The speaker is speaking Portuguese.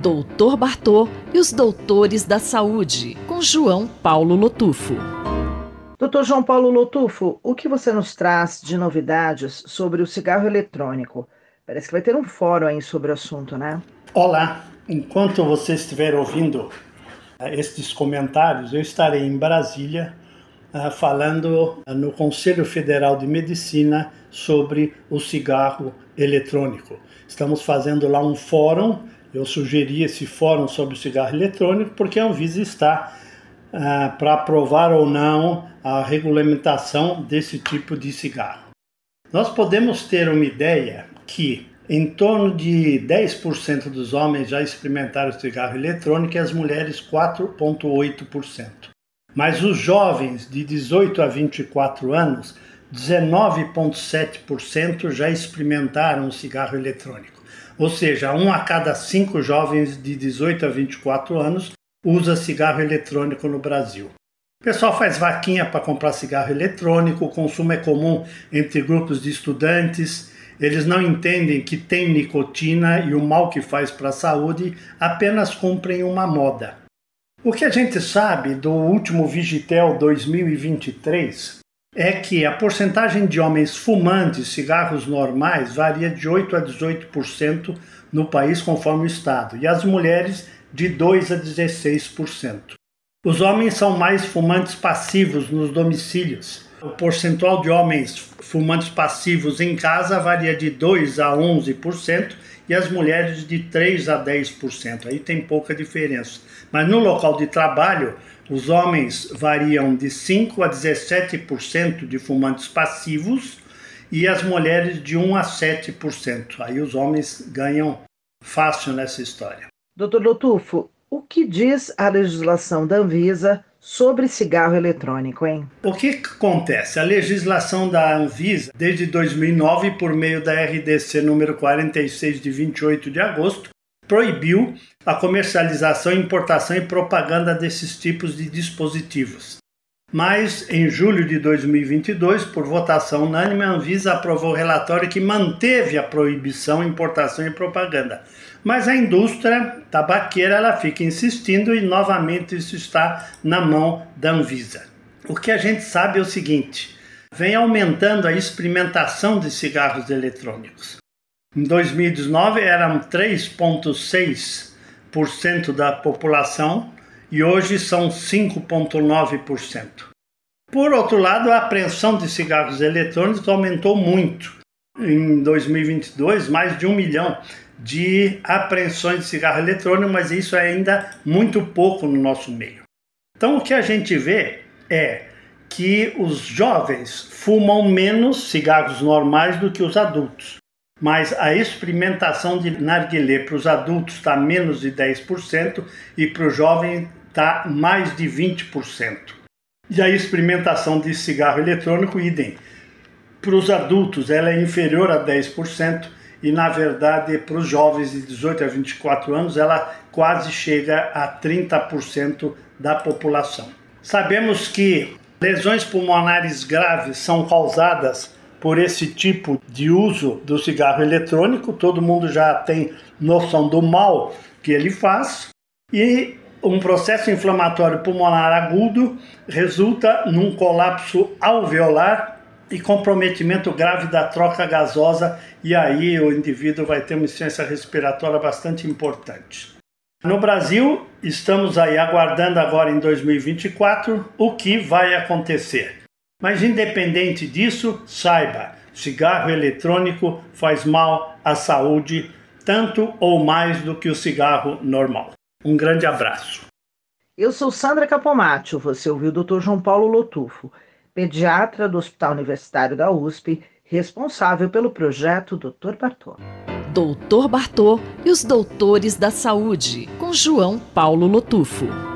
Doutor Bartô e os Doutores da Saúde, com João Paulo Lotufo. Doutor João Paulo Lotufo, o que você nos traz de novidades sobre o cigarro eletrônico? Parece que vai ter um fórum aí sobre o assunto, né? Olá, enquanto você estiver ouvindo eh, estes comentários, eu estarei em Brasília uh, falando uh, no Conselho Federal de Medicina sobre o cigarro eletrônico. Estamos fazendo lá um fórum eu sugeri esse fórum sobre o cigarro eletrônico porque a Anvisa está ah, para aprovar ou não a regulamentação desse tipo de cigarro. Nós podemos ter uma ideia que em torno de 10% dos homens já experimentaram o cigarro eletrônico e as mulheres 4,8%. Mas os jovens de 18 a 24 anos, 19,7% já experimentaram o cigarro eletrônico. Ou seja, um a cada cinco jovens de 18 a 24 anos usa cigarro eletrônico no Brasil. O pessoal faz vaquinha para comprar cigarro eletrônico, o consumo é comum entre grupos de estudantes. Eles não entendem que tem nicotina e o mal que faz para a saúde, apenas cumprem uma moda. O que a gente sabe do último Vigitel 2023 é que a porcentagem de homens fumantes cigarros normais varia de 8 a 18% no país conforme o estado, e as mulheres de 2 a 16%. Os homens são mais fumantes passivos nos domicílios. O percentual de homens fumantes passivos em casa varia de 2 a 11% e as mulheres de 3 a 10%. Aí tem pouca diferença. Mas no local de trabalho, os homens variam de 5 a 17% de fumantes passivos e as mulheres de 1 a 7%. Aí os homens ganham fácil nessa história. Doutor Lotufo, o que diz a legislação da Anvisa sobre cigarro eletrônico, hein? O que acontece? A legislação da Anvisa, desde 2009, por meio da RDC número 46 de 28 de agosto, proibiu a comercialização, importação e propaganda desses tipos de dispositivos. Mas, em julho de 2022, por votação unânime, a Anvisa aprovou o relatório que manteve a proibição, importação e propaganda. Mas a indústria tabaqueira ela fica insistindo e novamente isso está na mão da Anvisa. O que a gente sabe é o seguinte: vem aumentando a experimentação de cigarros eletrônicos. Em 2019 eram 3,6% da população e hoje são 5,9%. Por outro lado, a apreensão de cigarros eletrônicos aumentou muito. Em 2022, mais de um milhão de apreensões de cigarro eletrônico, mas isso é ainda muito pouco no nosso meio. Então, o que a gente vê é que os jovens fumam menos cigarros normais do que os adultos mas a experimentação de narguilé para os adultos está menos de 10% e para o jovem está mais de 20%. E a experimentação de cigarro eletrônico, idem. Para os adultos ela é inferior a 10% e na verdade para os jovens de 18 a 24 anos ela quase chega a 30% da população. Sabemos que lesões pulmonares graves são causadas por esse tipo de uso do cigarro eletrônico, todo mundo já tem noção do mal que ele faz, e um processo inflamatório pulmonar agudo resulta num colapso alveolar e comprometimento grave da troca gasosa, e aí o indivíduo vai ter uma insuficiência respiratória bastante importante. No Brasil, estamos aí aguardando agora em 2024 o que vai acontecer. Mas independente disso, saiba, cigarro eletrônico faz mal à saúde tanto ou mais do que o cigarro normal. Um grande abraço. Eu sou Sandra Capomatto, você ouviu o Dr. João Paulo Lotufo, pediatra do Hospital Universitário da USP, responsável pelo projeto Dr. Bartô. Doutor Bartô e os Doutores da Saúde, com João Paulo Lotufo.